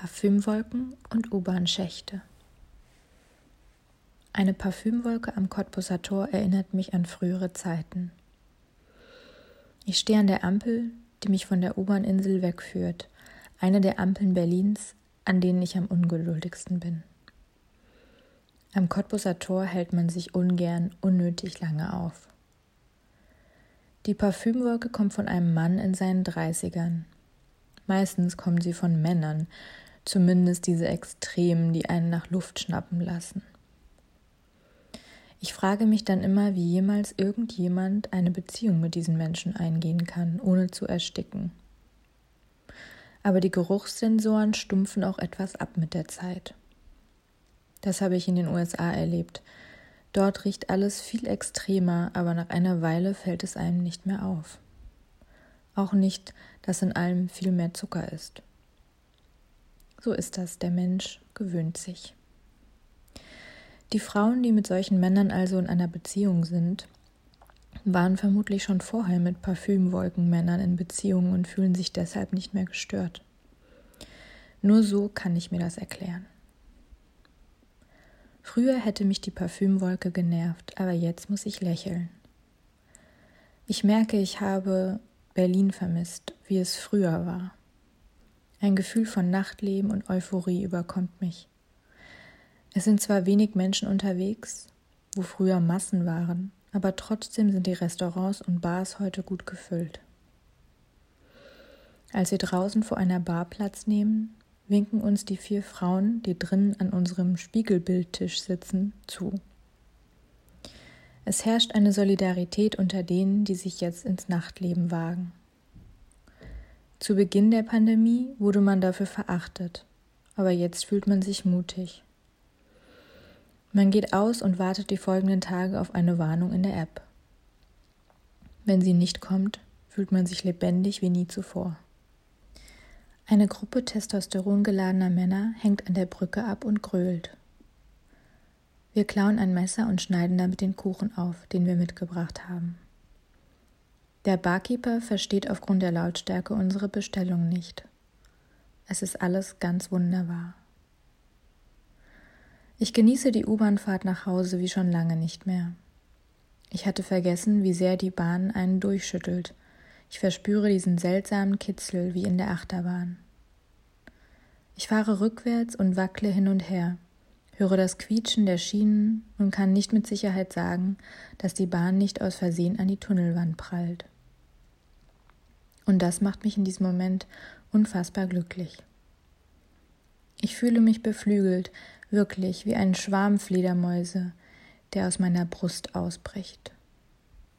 Parfümwolken und U-Bahn-Schächte. Eine Parfümwolke am Cottbusser Tor erinnert mich an frühere Zeiten. Ich stehe an der Ampel, die mich von der U-Bahn-Insel wegführt, eine der Ampeln Berlins, an denen ich am ungeduldigsten bin. Am Cottbusser Tor hält man sich ungern unnötig lange auf. Die Parfümwolke kommt von einem Mann in seinen Dreißigern. Meistens kommen sie von Männern, zumindest diese Extremen, die einen nach Luft schnappen lassen. Ich frage mich dann immer, wie jemals irgendjemand eine Beziehung mit diesen Menschen eingehen kann, ohne zu ersticken. Aber die Geruchssensoren stumpfen auch etwas ab mit der Zeit. Das habe ich in den USA erlebt. Dort riecht alles viel extremer, aber nach einer Weile fällt es einem nicht mehr auf. Auch nicht, dass in allem viel mehr Zucker ist. So ist das, der Mensch gewöhnt sich. Die Frauen, die mit solchen Männern also in einer Beziehung sind, waren vermutlich schon vorher mit Parfümwolkenmännern in Beziehung und fühlen sich deshalb nicht mehr gestört. Nur so kann ich mir das erklären. Früher hätte mich die Parfümwolke genervt, aber jetzt muss ich lächeln. Ich merke, ich habe Berlin vermisst, wie es früher war. Ein Gefühl von Nachtleben und Euphorie überkommt mich. Es sind zwar wenig Menschen unterwegs, wo früher Massen waren, aber trotzdem sind die Restaurants und Bars heute gut gefüllt. Als wir draußen vor einer Bar Platz nehmen, winken uns die vier Frauen, die drinnen an unserem Spiegelbildtisch sitzen, zu. Es herrscht eine Solidarität unter denen, die sich jetzt ins Nachtleben wagen. Zu Beginn der Pandemie wurde man dafür verachtet, aber jetzt fühlt man sich mutig. Man geht aus und wartet die folgenden Tage auf eine Warnung in der App. Wenn sie nicht kommt, fühlt man sich lebendig wie nie zuvor. Eine Gruppe testosterongeladener Männer hängt an der Brücke ab und grölt. Wir klauen ein Messer und schneiden damit den Kuchen auf, den wir mitgebracht haben. Der Barkeeper versteht aufgrund der Lautstärke unsere Bestellung nicht. Es ist alles ganz wunderbar. Ich genieße die U-Bahnfahrt nach Hause wie schon lange nicht mehr. Ich hatte vergessen, wie sehr die Bahn einen durchschüttelt. Ich verspüre diesen seltsamen Kitzel wie in der Achterbahn. Ich fahre rückwärts und wackle hin und her, höre das Quietschen der Schienen und kann nicht mit Sicherheit sagen, dass die Bahn nicht aus Versehen an die Tunnelwand prallt. Und das macht mich in diesem Moment unfassbar glücklich. Ich fühle mich beflügelt, wirklich wie ein Schwarm Fledermäuse, der aus meiner Brust ausbricht.